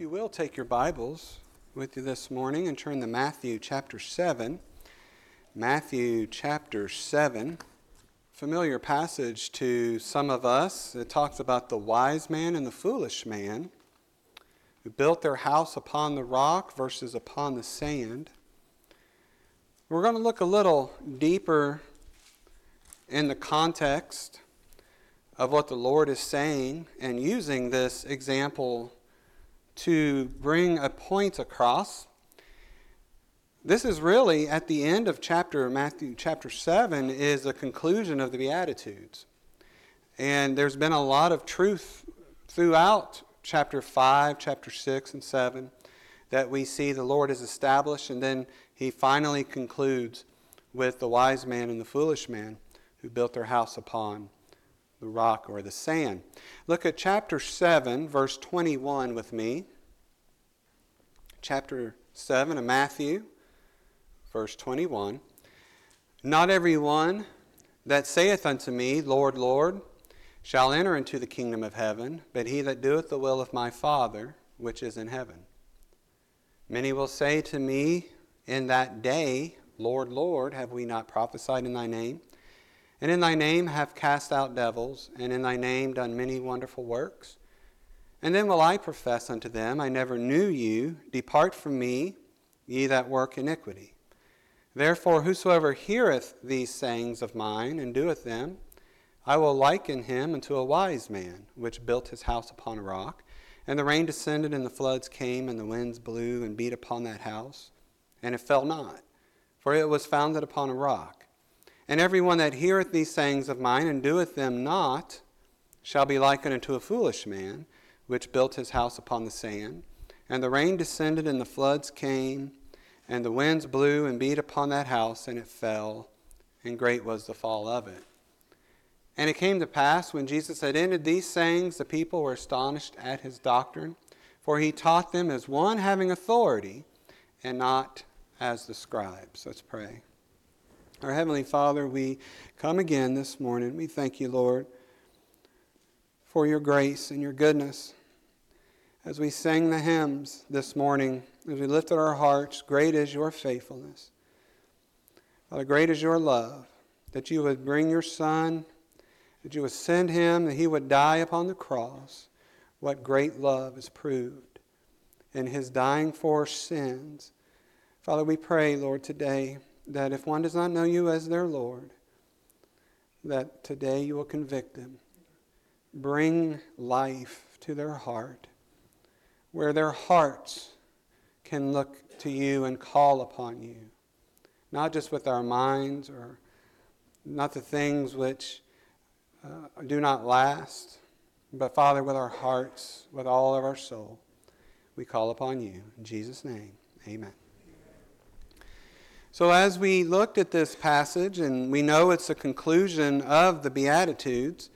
If you will, take your Bibles with you this morning and turn to Matthew chapter 7. Matthew chapter 7, familiar passage to some of us. It talks about the wise man and the foolish man who built their house upon the rock versus upon the sand. We're going to look a little deeper in the context of what the Lord is saying and using this example to bring a point across. This is really at the end of chapter Matthew chapter 7 is a conclusion of the beatitudes. And there's been a lot of truth throughout chapter 5, chapter 6 and 7 that we see the Lord is established and then he finally concludes with the wise man and the foolish man who built their house upon the rock or the sand. Look at chapter 7, verse 21 with me. Chapter 7 of Matthew, verse 21. Not every one that saith unto me, Lord, Lord, shall enter into the kingdom of heaven, but he that doeth the will of my Father which is in heaven. Many will say to me in that day, Lord, Lord, have we not prophesied in thy name? And in thy name have cast out devils, and in thy name done many wonderful works. And then will I profess unto them, I never knew you. Depart from me, ye that work iniquity. Therefore, whosoever heareth these sayings of mine and doeth them, I will liken him unto a wise man, which built his house upon a rock. And the rain descended, and the floods came, and the winds blew and beat upon that house, and it fell not, for it was founded upon a rock. And every one that heareth these sayings of mine and doeth them not shall be likened unto a foolish man, which built his house upon the sand. And the rain descended, and the floods came, and the winds blew and beat upon that house, and it fell, and great was the fall of it. And it came to pass, when Jesus had ended these sayings, the people were astonished at his doctrine, for he taught them as one having authority, and not as the scribes. Let's pray. Our Heavenly Father, we come again this morning. We thank you, Lord, for your grace and your goodness. As we sang the hymns this morning, as we lifted our hearts, great is your faithfulness. Father, great is your love, that you would bring your Son, that you would send him, that he would die upon the cross. What great love is proved in his dying for sins. Father, we pray, Lord, today that if one does not know you as their Lord, that today you will convict them. Bring life to their heart, where their hearts can look to you and call upon you, not just with our minds or not the things which uh, do not last, but Father, with our hearts, with all of our soul, we call upon you. In Jesus' name, amen. So, as we looked at this passage, and we know it's a conclusion of the Beatitudes,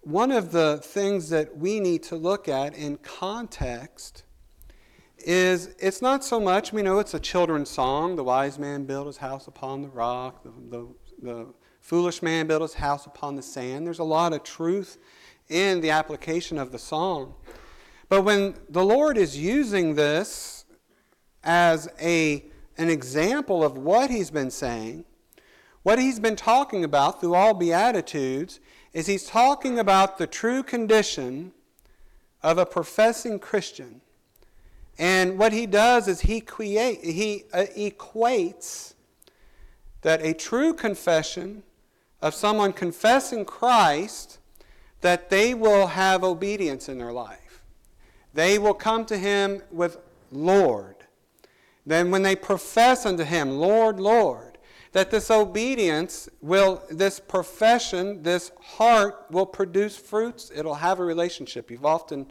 one of the things that we need to look at in context is it's not so much, we know it's a children's song. The wise man built his house upon the rock, the, the, the foolish man built his house upon the sand. There's a lot of truth in the application of the song. But when the Lord is using this as a an example of what he's been saying, what he's been talking about through all Beatitudes, is he's talking about the true condition of a professing Christian. And what he does is he, create, he uh, equates that a true confession of someone confessing Christ, that they will have obedience in their life. They will come to him with Lord then when they profess unto him, Lord, Lord, that this obedience will, this profession, this heart will produce fruits. It'll have a relationship. You've often,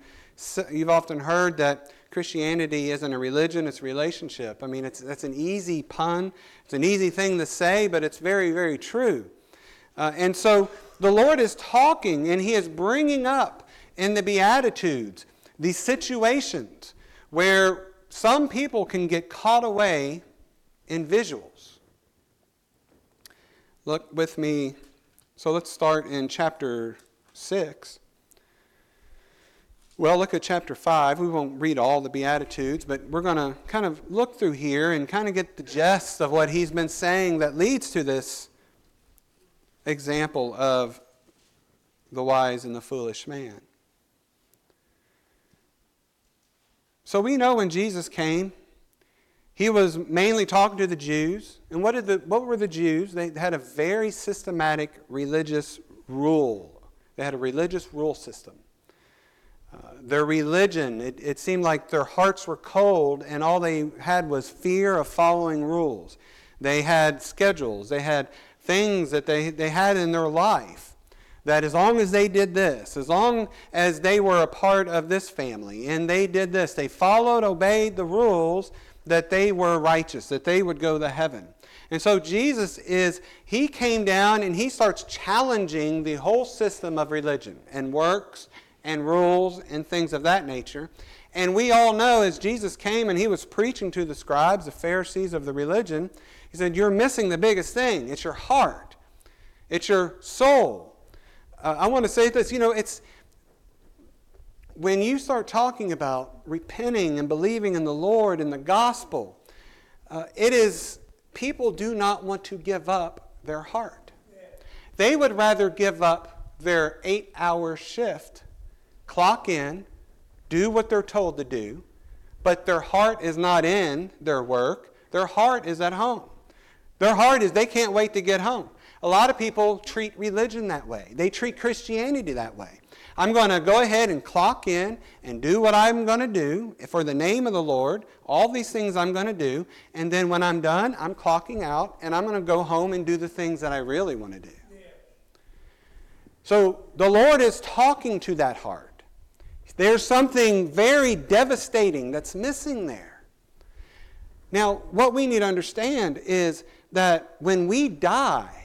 you've often heard that Christianity isn't a religion, it's a relationship. I mean, it's, that's an easy pun. It's an easy thing to say, but it's very, very true. Uh, and so the Lord is talking and He is bringing up in the Beatitudes these situations where some people can get caught away in visuals. Look with me. So let's start in chapter 6. Well, look at chapter 5. We won't read all the Beatitudes, but we're going to kind of look through here and kind of get the gist of what he's been saying that leads to this example of the wise and the foolish man. So we know when Jesus came, he was mainly talking to the Jews. And what, did the, what were the Jews? They had a very systematic religious rule, they had a religious rule system. Uh, their religion, it, it seemed like their hearts were cold, and all they had was fear of following rules. They had schedules, they had things that they, they had in their life that as long as they did this, as long as they were a part of this family and they did this, they followed, obeyed the rules, that they were righteous, that they would go to heaven. And so Jesus is, he came down and he starts challenging the whole system of religion and works and rules and things of that nature. And we all know as Jesus came and he was preaching to the scribes, the Pharisees of the religion, he said, You're missing the biggest thing. It's your heart, it's your soul. Uh, I want to say this you know, it's when you start talking about repenting and believing in the Lord and the gospel, uh, it is people do not want to give up their heart. They would rather give up their eight hour shift clock in, do what they're told to do, but their heart is not in their work. Their heart is at home. Their heart is they can't wait to get home. A lot of people treat religion that way, they treat Christianity that way. I'm going to go ahead and clock in and do what I'm going to do for the name of the Lord, all these things I'm going to do, and then when I'm done, I'm clocking out and I'm going to go home and do the things that I really want to do. So the Lord is talking to that heart. There's something very devastating that's missing there. Now, what we need to understand is that when we die,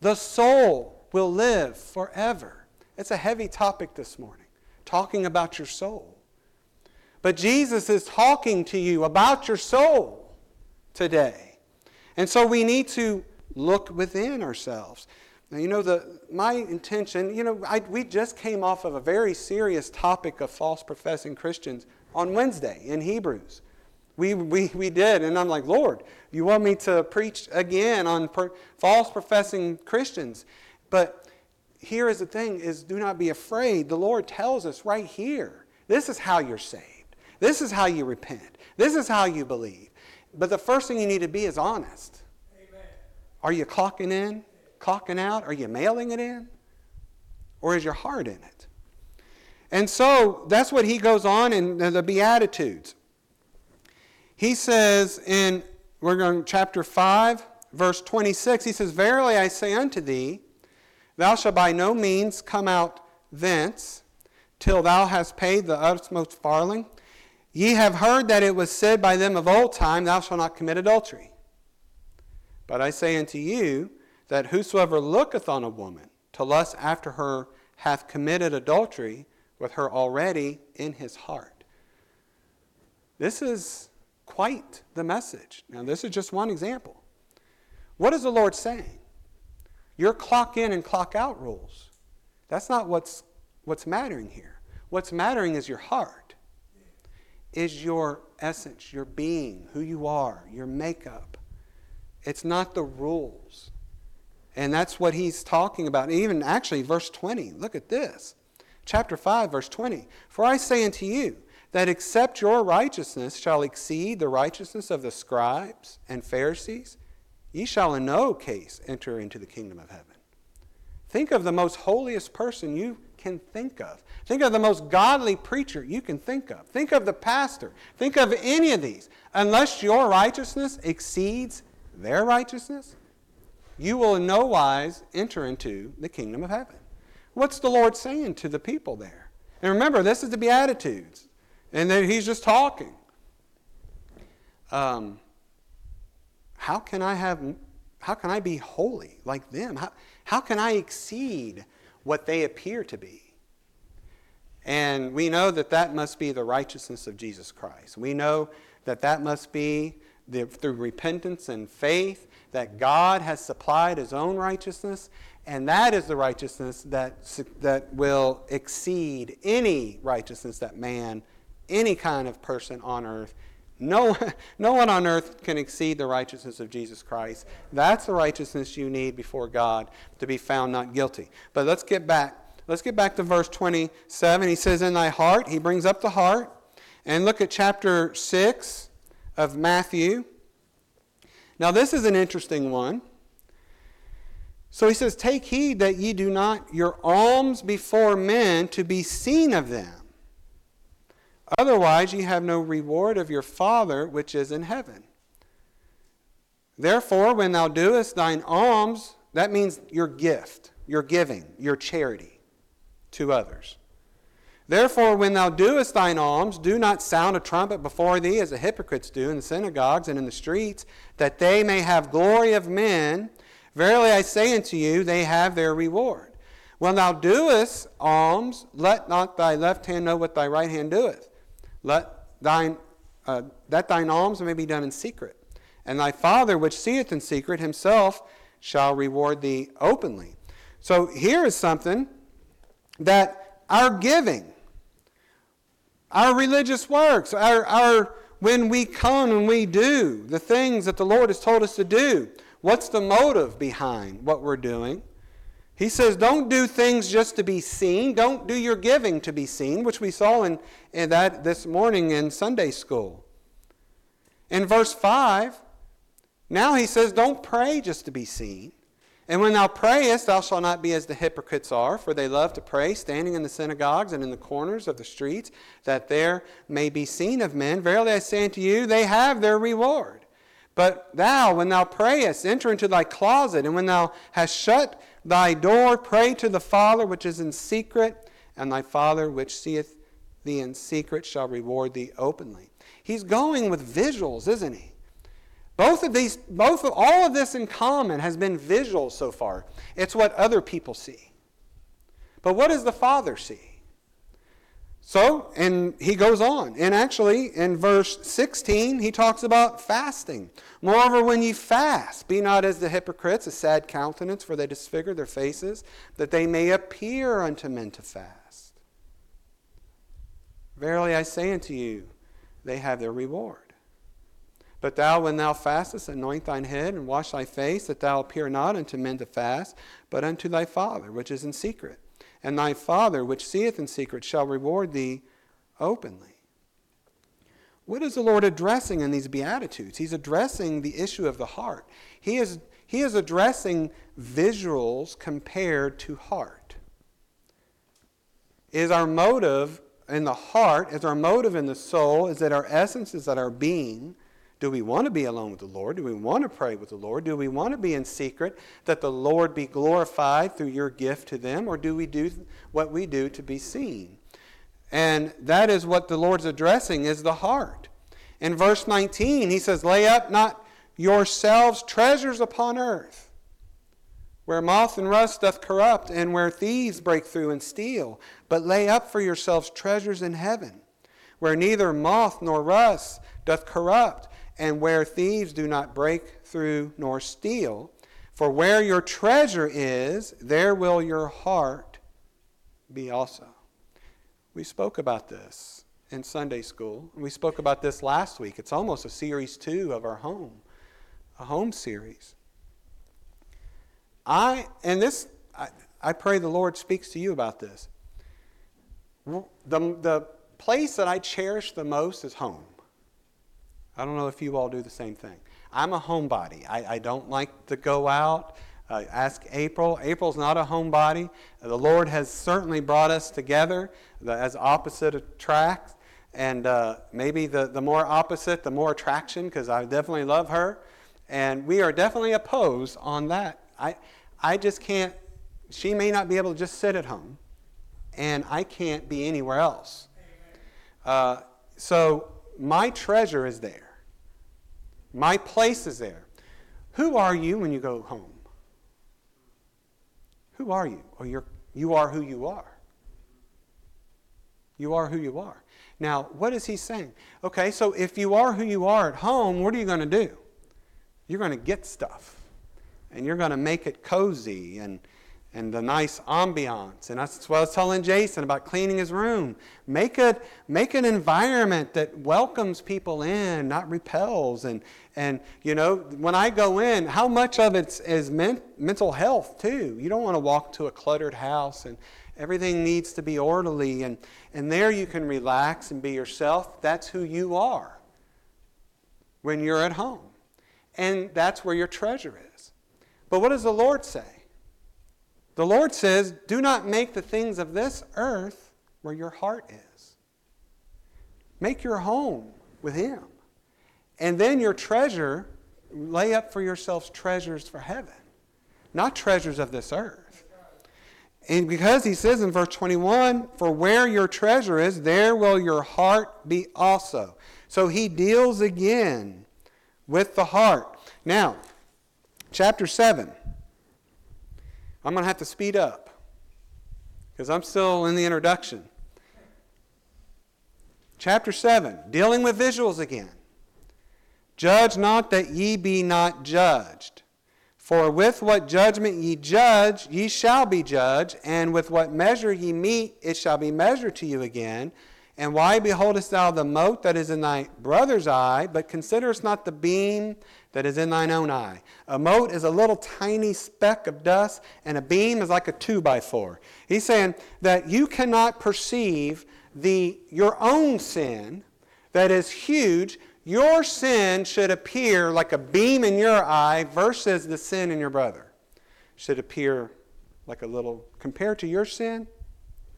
the soul will live forever. It's a heavy topic this morning, talking about your soul. But Jesus is talking to you about your soul today. And so we need to look within ourselves. Now, you know, the, my intention, you know, I, we just came off of a very serious topic of false professing Christians on Wednesday in Hebrews. We, we, we did, and I'm like, Lord, you want me to preach again on per, false professing Christians? But here is the thing is do not be afraid. The Lord tells us right here. This is how you're saved. This is how you repent. This is how you believe. But the first thing you need to be is honest. Amen. Are you clocking in? clocking out? Are you mailing it in? Or is your heart in it? And so that's what he goes on in the Beatitudes. He says in, we're going chapter 5, verse 26, he says, Verily I say unto thee, thou shalt by no means come out thence till thou hast paid the utmost farthing. Ye have heard that it was said by them of old time, Thou shalt not commit adultery. But I say unto you, that whosoever looketh on a woman to lust after her hath committed adultery with her already in his heart. This is quite the message. Now, this is just one example. What is the Lord saying? Your clock in and clock out rules. That's not what's, what's mattering here. What's mattering is your heart, is your essence, your being, who you are, your makeup. It's not the rules. And that's what he's talking about. Even actually, verse 20, look at this. Chapter 5, verse 20. For I say unto you, that except your righteousness shall exceed the righteousness of the scribes and Pharisees, ye shall in no case enter into the kingdom of heaven. Think of the most holiest person you can think of. Think of the most godly preacher you can think of. Think of the pastor. Think of any of these. Unless your righteousness exceeds their righteousness, you will in no wise enter into the kingdom of heaven. What's the Lord saying to the people there? And remember, this is the Beatitudes. And then he's just talking. Um, how can I have how can I be holy like them? How, how can I exceed what they appear to be? And we know that that must be the righteousness of Jesus Christ. We know that that must be the, through repentance and faith that God has supplied his own righteousness, and that is the righteousness that, that will exceed any righteousness that man, any kind of person on earth, no, no one on earth can exceed the righteousness of Jesus Christ. That's the righteousness you need before God to be found not guilty. But let's get back. Let's get back to verse 27. He says, In thy heart, he brings up the heart. And look at chapter 6 of Matthew. Now, this is an interesting one. So he says, Take heed that ye do not your alms before men to be seen of them. Otherwise, ye have no reward of your Father which is in heaven. Therefore, when thou doest thine alms, that means your gift, your giving, your charity to others. Therefore, when thou doest thine alms, do not sound a trumpet before thee, as the hypocrites do in the synagogues and in the streets, that they may have glory of men. Verily I say unto you, they have their reward. When thou doest alms, let not thy left hand know what thy right hand doeth. Let thine, uh, that thine alms may be done in secret. And thy Father, which seeth in secret, himself shall reward thee openly. So here is something that our giving, our religious works, our, our when we come and we do the things that the Lord has told us to do, what's the motive behind what we're doing? He says, don't do things just to be seen. Don't do your giving to be seen, which we saw in, in that this morning in Sunday school. In verse 5, now he says, don't pray just to be seen. And when thou prayest, thou shalt not be as the hypocrites are, for they love to pray, standing in the synagogues and in the corners of the streets, that there may be seen of men. Verily I say unto you, they have their reward. But thou, when thou prayest, enter into thy closet, and when thou hast shut thy door, pray to the Father which is in secret, and thy Father which seeth thee in secret shall reward thee openly. He's going with visuals, isn't he? Both of these, both of, all of this in common has been visual so far. It's what other people see. But what does the Father see? So, and he goes on. And actually, in verse 16, he talks about fasting. Moreover, when ye fast, be not as the hypocrites, a sad countenance, for they disfigure their faces, that they may appear unto men to fast. Verily I say unto you, they have their reward. But thou, when thou fastest, anoint thine head and wash thy face, that thou appear not unto men to fast, but unto thy Father which is in secret. And thy Father which seeth in secret shall reward thee openly. What is the Lord addressing in these Beatitudes? He's addressing the issue of the heart. He is, he is addressing visuals compared to heart. Is our motive in the heart, is our motive in the soul, is that our essence, is that our being? Do we want to be alone with the Lord? Do we want to pray with the Lord? Do we want to be in secret that the Lord be glorified through your gift to them? Or do we do what we do to be seen? And that is what the Lord's addressing is the heart. In verse 19, he says, Lay up not yourselves treasures upon earth, where moth and rust doth corrupt, and where thieves break through and steal, but lay up for yourselves treasures in heaven, where neither moth nor rust doth corrupt, and where thieves do not break through nor steal. For where your treasure is, there will your heart be also. We spoke about this in Sunday school. We spoke about this last week. It's almost a series two of our home, a home series. I and this I, I pray the Lord speaks to you about this. The, the place that I cherish the most is home. I don't know if you all do the same thing. I'm a homebody. I, I don't like to go out. Uh, ask April. April's not a homebody. The Lord has certainly brought us together the, as opposite attracts. And uh, maybe the, the more opposite, the more attraction, because I definitely love her. And we are definitely opposed on that. I, I just can't, she may not be able to just sit at home, and I can't be anywhere else. Uh, so my treasure is there. My place is there. Who are you when you go home? Who are you? Or you're, you are who you are. You are who you are. Now, what is he saying? Okay, so if you are who you are at home, what are you going to do? You're going to get stuff. And you're going to make it cozy and, and the nice ambiance. And that's what I was telling Jason about cleaning his room. Make it make an environment that welcomes people in, not repels. And and you know, when I go in, how much of it is men, mental health too? You don't want to walk to a cluttered house and everything needs to be orderly and, and there you can relax and be yourself. That's who you are when you're at home. And that's where your treasure is. But what does the Lord say? The Lord says, Do not make the things of this earth where your heart is. Make your home with Him. And then your treasure, lay up for yourselves treasures for heaven, not treasures of this earth. And because he says in verse 21, For where your treasure is, there will your heart be also. So he deals again with the heart. Now, chapter 7. I'm going to have to speed up because I'm still in the introduction. Chapter 7, dealing with visuals again. Judge not that ye be not judged. For with what judgment ye judge, ye shall be judged, and with what measure ye meet, it shall be measured to you again. And why beholdest thou the mote that is in thy brother's eye, but considerest not the beam that is in thine own eye? A mote is a little tiny speck of dust, and a beam is like a two by four. He's saying that you cannot perceive the, your own sin that is huge. Your sin should appear like a beam in your eye versus the sin in your brother. Should appear like a little, compared to your sin,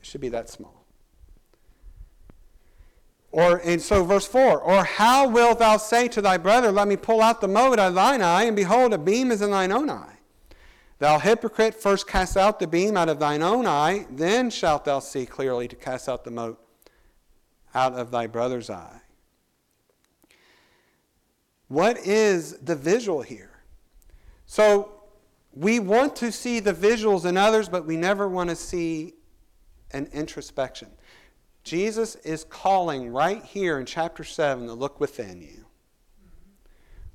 it should be that small. Or and so verse 4, or how wilt thou say to thy brother, Let me pull out the mote out of thine eye, and behold, a beam is in thine own eye? Thou hypocrite, first cast out the beam out of thine own eye, then shalt thou see clearly to cast out the mote out of thy brother's eye. What is the visual here? So we want to see the visuals in others, but we never want to see an introspection. Jesus is calling right here in chapter 7 to look within you.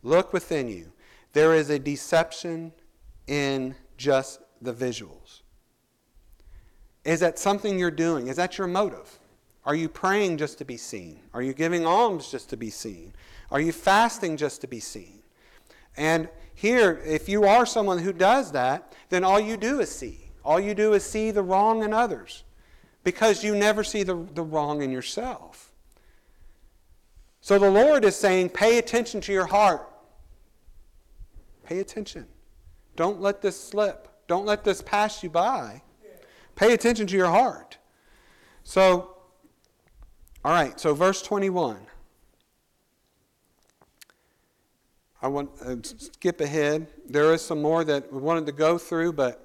Look within you. There is a deception in just the visuals. Is that something you're doing? Is that your motive? Are you praying just to be seen? Are you giving alms just to be seen? Are you fasting just to be seen? And here, if you are someone who does that, then all you do is see. All you do is see the wrong in others because you never see the, the wrong in yourself. So the Lord is saying, pay attention to your heart. Pay attention. Don't let this slip. Don't let this pass you by. Pay attention to your heart. So, all right, so verse 21. I want to uh, skip ahead. There is some more that we wanted to go through, but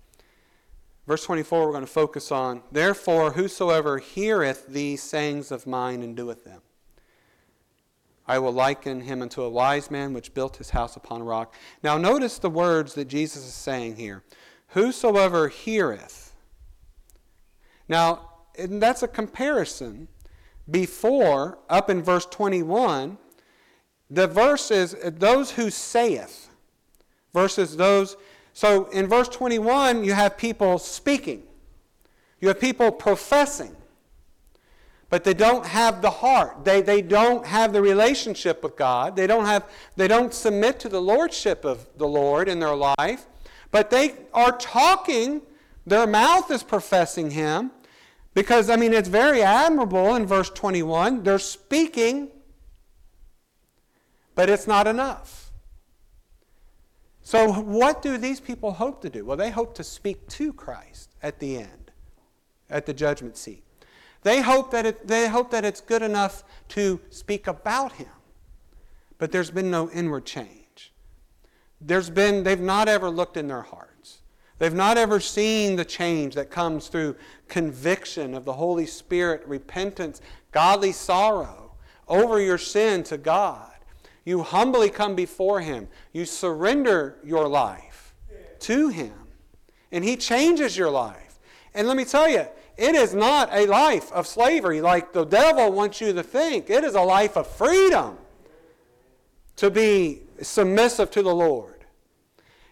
Verse 24, we're going to focus on, Therefore, whosoever heareth these sayings of mine and doeth them, I will liken him unto a wise man which built his house upon a rock. Now, notice the words that Jesus is saying here. Whosoever heareth. Now, that's a comparison. Before, up in verse 21, the verse is those who saith versus those so in verse 21, you have people speaking, you have people professing, but they don't have the heart. They, they don't have the relationship with God. They don't, have, they don't submit to the lordship of the Lord in their life, but they are talking. Their mouth is professing Him. Because, I mean, it's very admirable in verse 21. They're speaking, but it's not enough. So, what do these people hope to do? Well, they hope to speak to Christ at the end, at the judgment seat. They hope that, it, they hope that it's good enough to speak about him. But there's been no inward change. There's been, they've not ever looked in their hearts. They've not ever seen the change that comes through conviction of the Holy Spirit, repentance, godly sorrow over your sin to God. You humbly come before Him. You surrender your life to Him. And He changes your life. And let me tell you, it is not a life of slavery like the devil wants you to think. It is a life of freedom to be submissive to the Lord.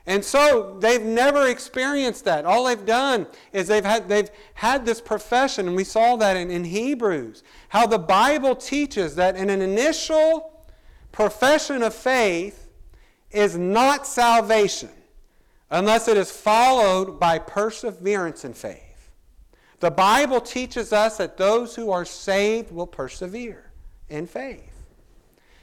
And so they've never experienced that. All they've done is they've had, they've had this profession, and we saw that in, in Hebrews, how the Bible teaches that in an initial profession of faith is not salvation unless it is followed by perseverance in faith. The Bible teaches us that those who are saved will persevere in faith.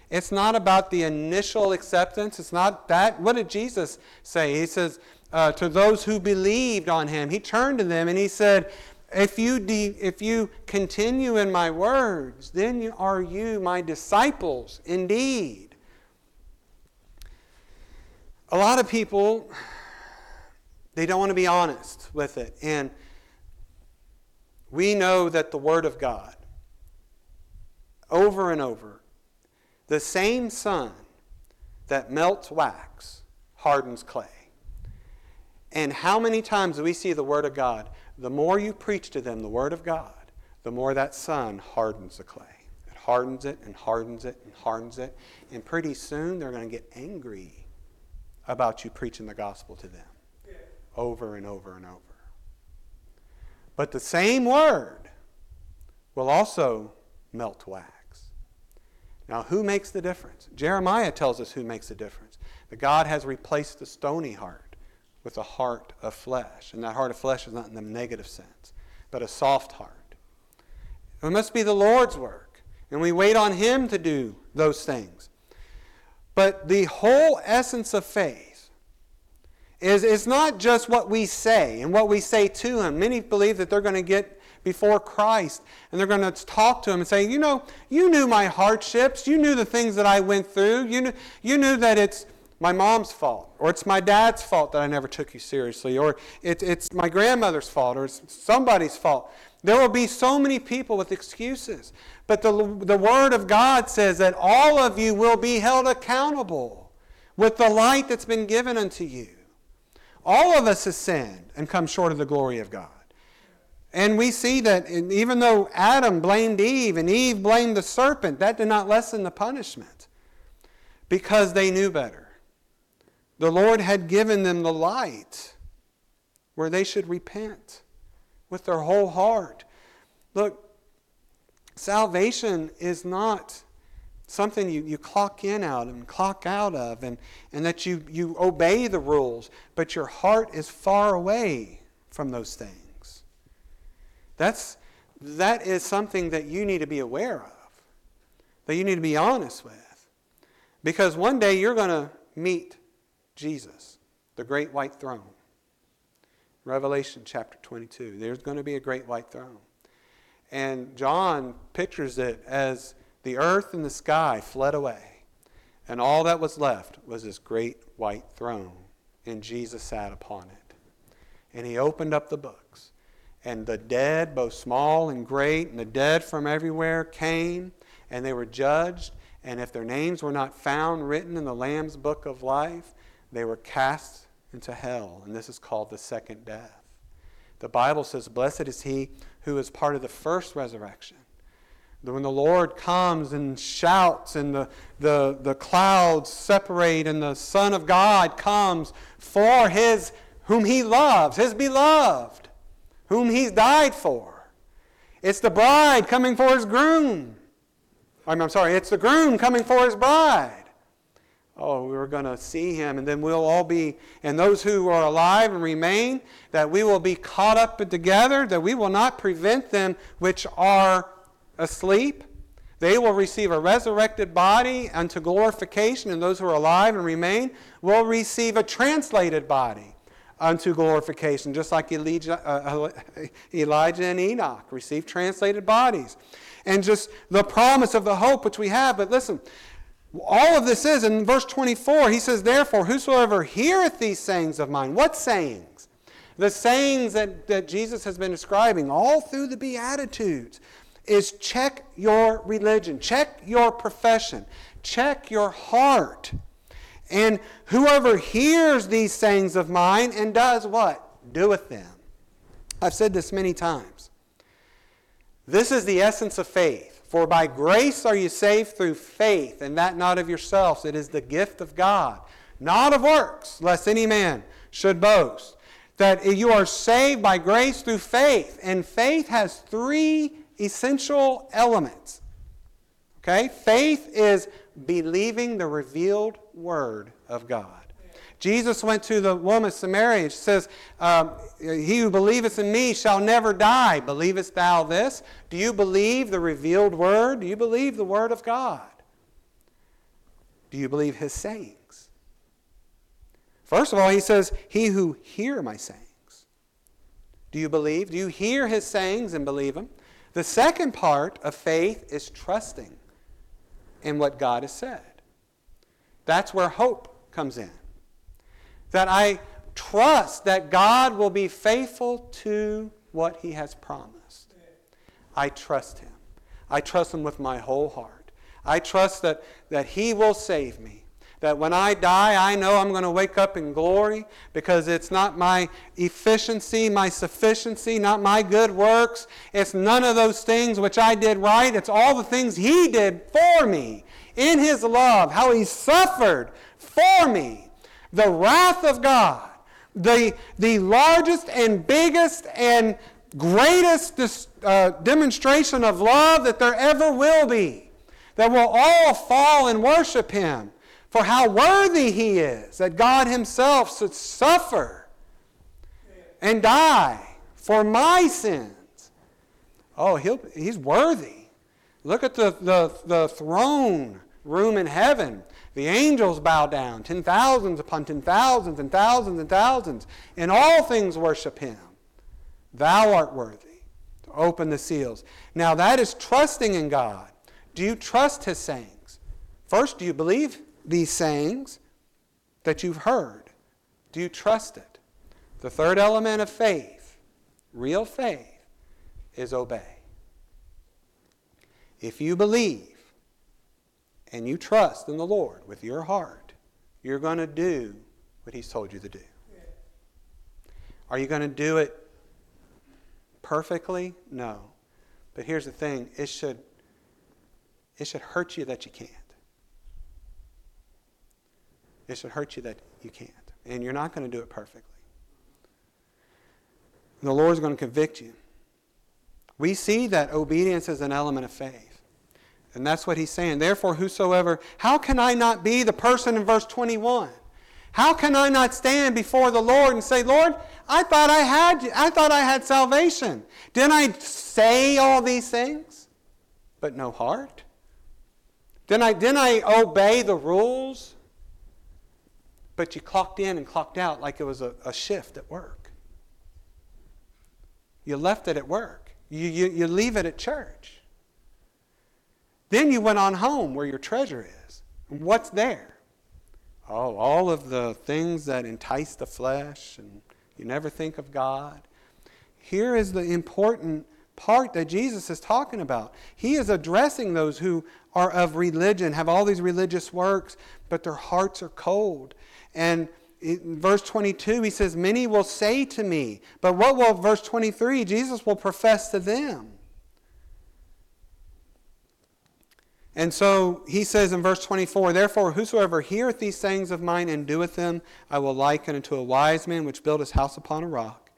It's not about the initial acceptance. It's not that. What did Jesus say? He says, uh, to those who believed on him, he turned to them and he said, if you, de- if you continue in my words, then are you my disciples indeed. A lot of people, they don't want to be honest with it. And we know that the Word of God, over and over, the same sun that melts wax hardens clay. And how many times do we see the Word of God? The more you preach to them the Word of God, the more that sun hardens the clay. It hardens it and hardens it and hardens it. And pretty soon they're going to get angry about you preaching the gospel to them over and over and over. But the same word will also melt wax. Now, who makes the difference? Jeremiah tells us who makes the difference. That God has replaced the stony heart with a heart of flesh. And that heart of flesh is not in the negative sense, but a soft heart. It must be the Lord's work. And we wait on Him to do those things. But the whole essence of faith is it's not just what we say and what we say to Him. Many believe that they're going to get before Christ. And they're going to talk to him and say, You know, you knew my hardships. You knew the things that I went through. You knew, you knew that it's my mom's fault, or it's my dad's fault that I never took you seriously, or it, it's my grandmother's fault, or it's somebody's fault. There will be so many people with excuses. But the, the Word of God says that all of you will be held accountable with the light that's been given unto you. All of us have sinned and come short of the glory of God. And we see that even though Adam blamed Eve and Eve blamed the serpent, that did not lessen the punishment because they knew better. The Lord had given them the light where they should repent with their whole heart. Look, salvation is not something you, you clock in out and clock out of and, and that you, you obey the rules, but your heart is far away from those things. That's, that is something that you need to be aware of, that you need to be honest with. Because one day you're going to meet Jesus, the great white throne. Revelation chapter 22. There's going to be a great white throne. And John pictures it as the earth and the sky fled away, and all that was left was this great white throne, and Jesus sat upon it. And he opened up the books, and the dead, both small and great, and the dead from everywhere came, and they were judged. And if their names were not found written in the Lamb's book of life, they were cast into hell. And this is called the second death. The Bible says, Blessed is he who is part of the first resurrection. When the Lord comes and shouts, and the, the, the clouds separate, and the Son of God comes for his whom he loves, his beloved whom he's died for. It's the bride coming for his groom. I'm, I'm sorry, it's the groom coming for his bride. Oh, we're going to see him, and then we'll all be, and those who are alive and remain, that we will be caught up together, that we will not prevent them which are asleep. They will receive a resurrected body unto glorification, and those who are alive and remain will receive a translated body unto glorification, just like Elijah, uh, Elijah and Enoch received translated bodies. And just the promise of the hope which we have. But listen, all of this is in verse 24, he says, Therefore, whosoever heareth these sayings of mine, what sayings? The sayings that, that Jesus has been describing all through the Beatitudes is check your religion, check your profession, check your heart. And whoever hears these sayings of mine and does what? Doeth them. I've said this many times. This is the essence of faith. For by grace are you saved through faith, and that not of yourselves. It is the gift of God, not of works, lest any man should boast. That you are saved by grace through faith. And faith has three essential elements. Okay? Faith is believing the revealed word of God. Jesus went to the woman Samaria and says, um, He who believeth in me shall never die. Believest thou this? Do you believe the revealed word? Do you believe the word of God? Do you believe his sayings? First of all, he says, He who hear my sayings. Do you believe? Do you hear his sayings and believe them? The second part of faith is trusting in what God has said. That's where hope comes in. That I trust that God will be faithful to what he has promised. I trust him. I trust him with my whole heart. I trust that, that he will save me. That when I die, I know I'm going to wake up in glory because it's not my efficiency, my sufficiency, not my good works. It's none of those things which I did right. It's all the things He did for me in His love, how He suffered for me. The wrath of God, the, the largest and biggest and greatest uh, demonstration of love that there ever will be, that will all fall and worship Him for how worthy he is that God himself should suffer and die for my sins. Oh, he'll, he's worthy. Look at the, the, the throne room in heaven. The angels bow down, ten thousands upon ten thousands and thousands and thousands, and all things worship him. Thou art worthy to open the seals. Now, that is trusting in God. Do you trust his sayings? First, do you believe these sayings that you've heard? Do you trust it? The third element of faith, real faith, is obey. If you believe and you trust in the Lord with your heart, you're going to do what He's told you to do. Are you going to do it perfectly? No. But here's the thing it should, it should hurt you that you can't. It should hurt you that you can't. And you're not going to do it perfectly. The Lord's going to convict you. We see that obedience is an element of faith. And that's what he's saying. Therefore, whosoever, how can I not be the person in verse 21? How can I not stand before the Lord and say, Lord, I thought I had I thought I had salvation. Didn't I say all these things? But no heart? Didn't I, didn't I obey the rules? but you clocked in and clocked out like it was a, a shift at work. You left it at work. You, you, you leave it at church. Then you went on home where your treasure is. What's there? Oh, all of the things that entice the flesh, and you never think of God. Here is the important part that Jesus is talking about. He is addressing those who are of religion, have all these religious works, but their hearts are cold. And in verse 22, he says, Many will say to me, but what will, verse 23, Jesus will profess to them. And so he says in verse 24, Therefore, whosoever heareth these sayings of mine and doeth them, I will liken unto a wise man which built his house upon a rock.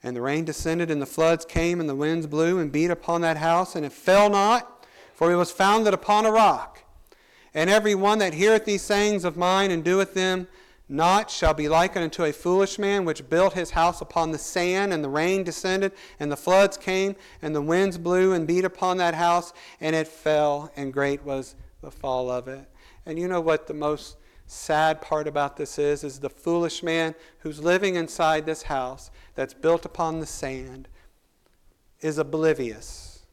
And the rain descended, and the floods came, and the winds blew and beat upon that house, and it fell not, for it was founded upon a rock. And every one that heareth these sayings of mine and doeth them not shall be likened unto a foolish man which built his house upon the sand, and the rain descended, and the floods came, and the winds blew and beat upon that house, and it fell, and great was the fall of it. And you know what the most sad part about this is, is the foolish man who's living inside this house that's built upon the sand is oblivious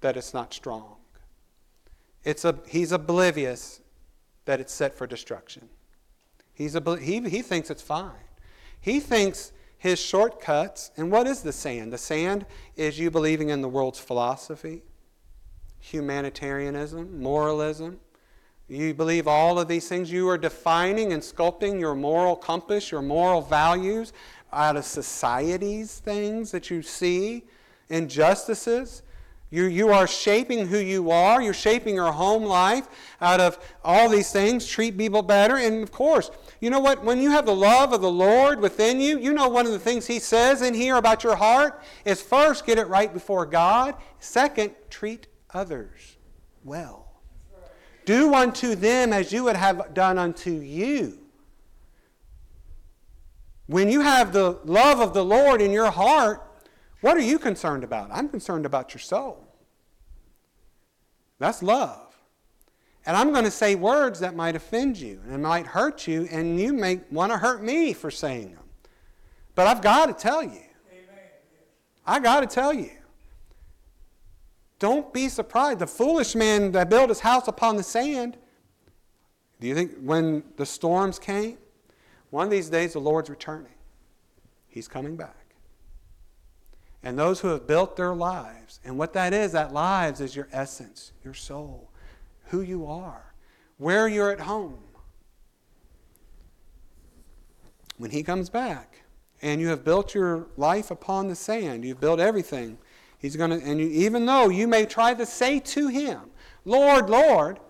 that it's not strong. It's a, he's oblivious that it's set for destruction. He's a, he, he thinks it's fine. He thinks his shortcuts, and what is the sand? The sand is you believing in the world's philosophy, humanitarianism, moralism. You believe all of these things. You are defining and sculpting your moral compass, your moral values out of society's things that you see, injustices. You, you are shaping who you are. You're shaping your home life out of all these things. Treat people better. And of course, you know what? When you have the love of the Lord within you, you know one of the things He says in here about your heart is first, get it right before God. Second, treat others well. Do unto them as you would have done unto you. When you have the love of the Lord in your heart, what are you concerned about? I'm concerned about your soul. That's love. And I'm going to say words that might offend you and might hurt you, and you may want to hurt me for saying them. But I've got to tell you. I got to tell you. Don't be surprised. The foolish man that built his house upon the sand, do you think when the storms came, one of these days the Lord's returning? He's coming back and those who have built their lives. And what that is, that lives is your essence, your soul, who you are, where you're at home. When he comes back and you have built your life upon the sand, you've built everything, he's going to, and you, even though you may try to say to him, Lord, Lord,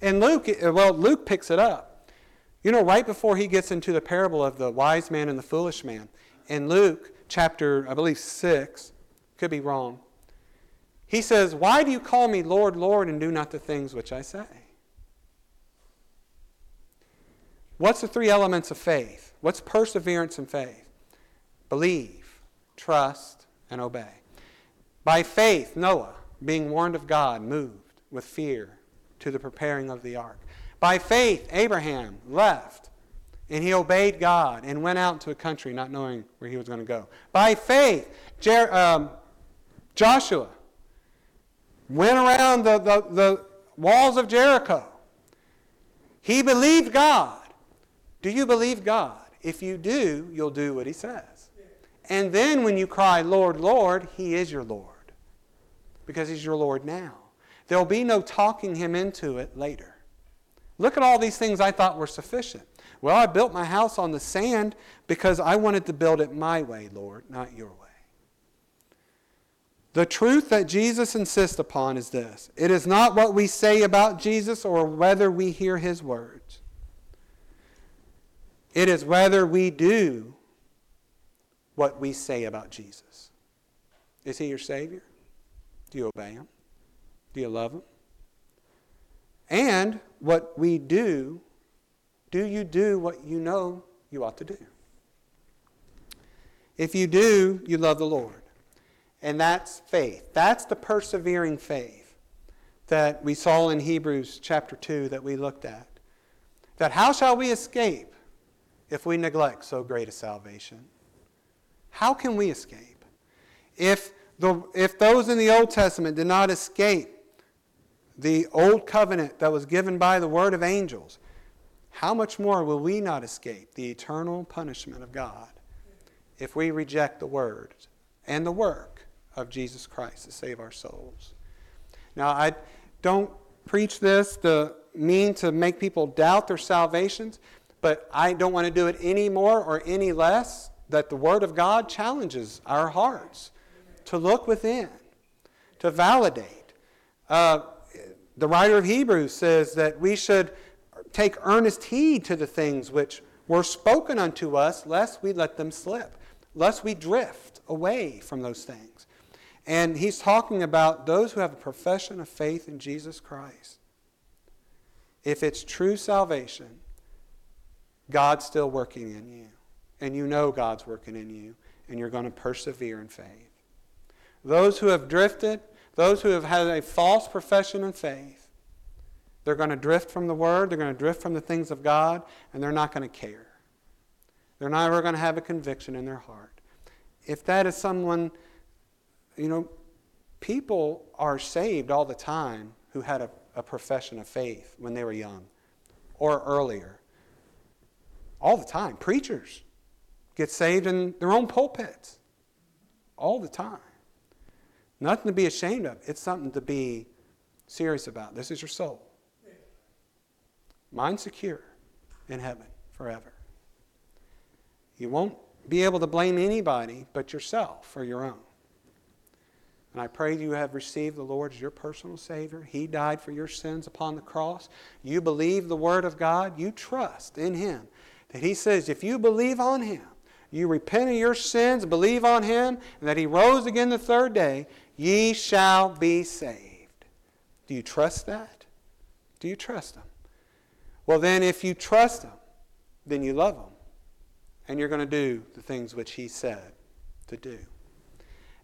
and Luke, well, Luke picks it up. You know, right before he gets into the parable of the wise man and the foolish man, in Luke, chapter, I believe, 6, could be wrong. He says, Why do you call me Lord, Lord, and do not the things which I say? What's the three elements of faith? What's perseverance in faith? Believe, trust, and obey. By faith, Noah, being warned of God, moved with fear to the preparing of the ark. By faith, Abraham left and he obeyed God and went out to a country not knowing where he was going to go. By faith, Jer- um, Joshua went around the, the, the walls of Jericho. He believed God. Do you believe God? If you do, you'll do what he says. And then when you cry, Lord, Lord, he is your Lord. Because he's your Lord now. There'll be no talking him into it later. Look at all these things I thought were sufficient. Well, I built my house on the sand because I wanted to build it my way, Lord, not your way. The truth that Jesus insists upon is this it is not what we say about Jesus or whether we hear his words, it is whether we do what we say about Jesus. Is he your Savior? Do you obey him? Do you love him? And what we do do you do what you know you ought to do? If you do, you love the Lord. And that's faith. That's the persevering faith that we saw in Hebrews chapter 2 that we looked at. That how shall we escape if we neglect so great a salvation? How can we escape? If, the, if those in the Old Testament did not escape the old covenant that was given by the word of angels, how much more will we not escape the eternal punishment of God if we reject the word and the work of Jesus Christ to save our souls? Now, I don't preach this to mean to make people doubt their salvations, but I don't want to do it any more or any less that the Word of God challenges our hearts to look within, to validate. Uh, the writer of Hebrews says that we should take earnest heed to the things which were spoken unto us, lest we let them slip, lest we drift away from those things. And he's talking about those who have a profession of faith in Jesus Christ. If it's true salvation, God's still working in you. And you know God's working in you, and you're going to persevere in faith. Those who have drifted, those who have had a false profession of faith, They're going to drift from the Word, they're going to drift from the things of God, and they're not going to care. They're never going to have a conviction in their heart. If that is someone, you know, people are saved all the time who had a, a profession of faith when they were young or earlier. All the time. Preachers get saved in their own pulpits all the time. Nothing to be ashamed of. It's something to be serious about. This is your soul. Mine secure in heaven forever. You won't be able to blame anybody but yourself for your own. And I pray you have received the Lord as your personal Savior. He died for your sins upon the cross. You believe the Word of God. You trust in Him. That He says, if you believe on Him, you repent of your sins, believe on Him, and that He rose again the third day, ye shall be saved. Do you trust that? Do you trust Him? Well, then, if you trust Him, then you love Him. And you're going to do the things which He said to do.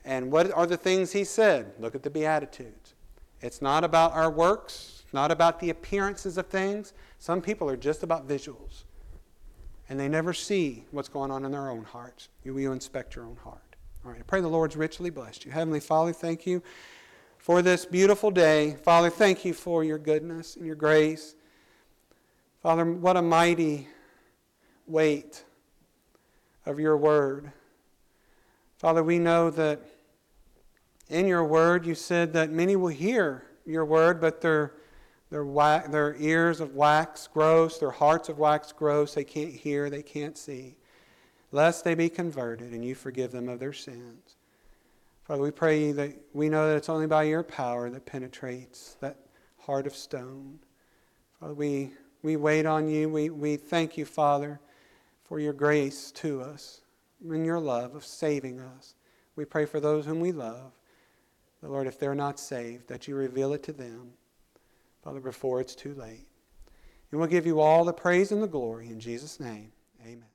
And what are the things He said? Look at the Beatitudes. It's not about our works, not about the appearances of things. Some people are just about visuals. And they never see what's going on in their own hearts. You will inspect your own heart. All right, I pray the Lord's richly blessed you. Heavenly Father, thank you for this beautiful day. Father, thank you for your goodness and your grace. Father, what a mighty weight of your word. Father, we know that in your word you said that many will hear your word, but their, their, their ears of wax gross, their hearts of wax gross, they can't hear, they can't see, lest they be converted and you forgive them of their sins. Father, we pray that we know that it's only by your power that penetrates that heart of stone. Father, we we wait on you. We, we thank you, Father, for your grace to us and your love of saving us. We pray for those whom we love. The Lord, if they're not saved, that you reveal it to them, Father, before it's too late. And we'll give you all the praise and the glory in Jesus' name. Amen.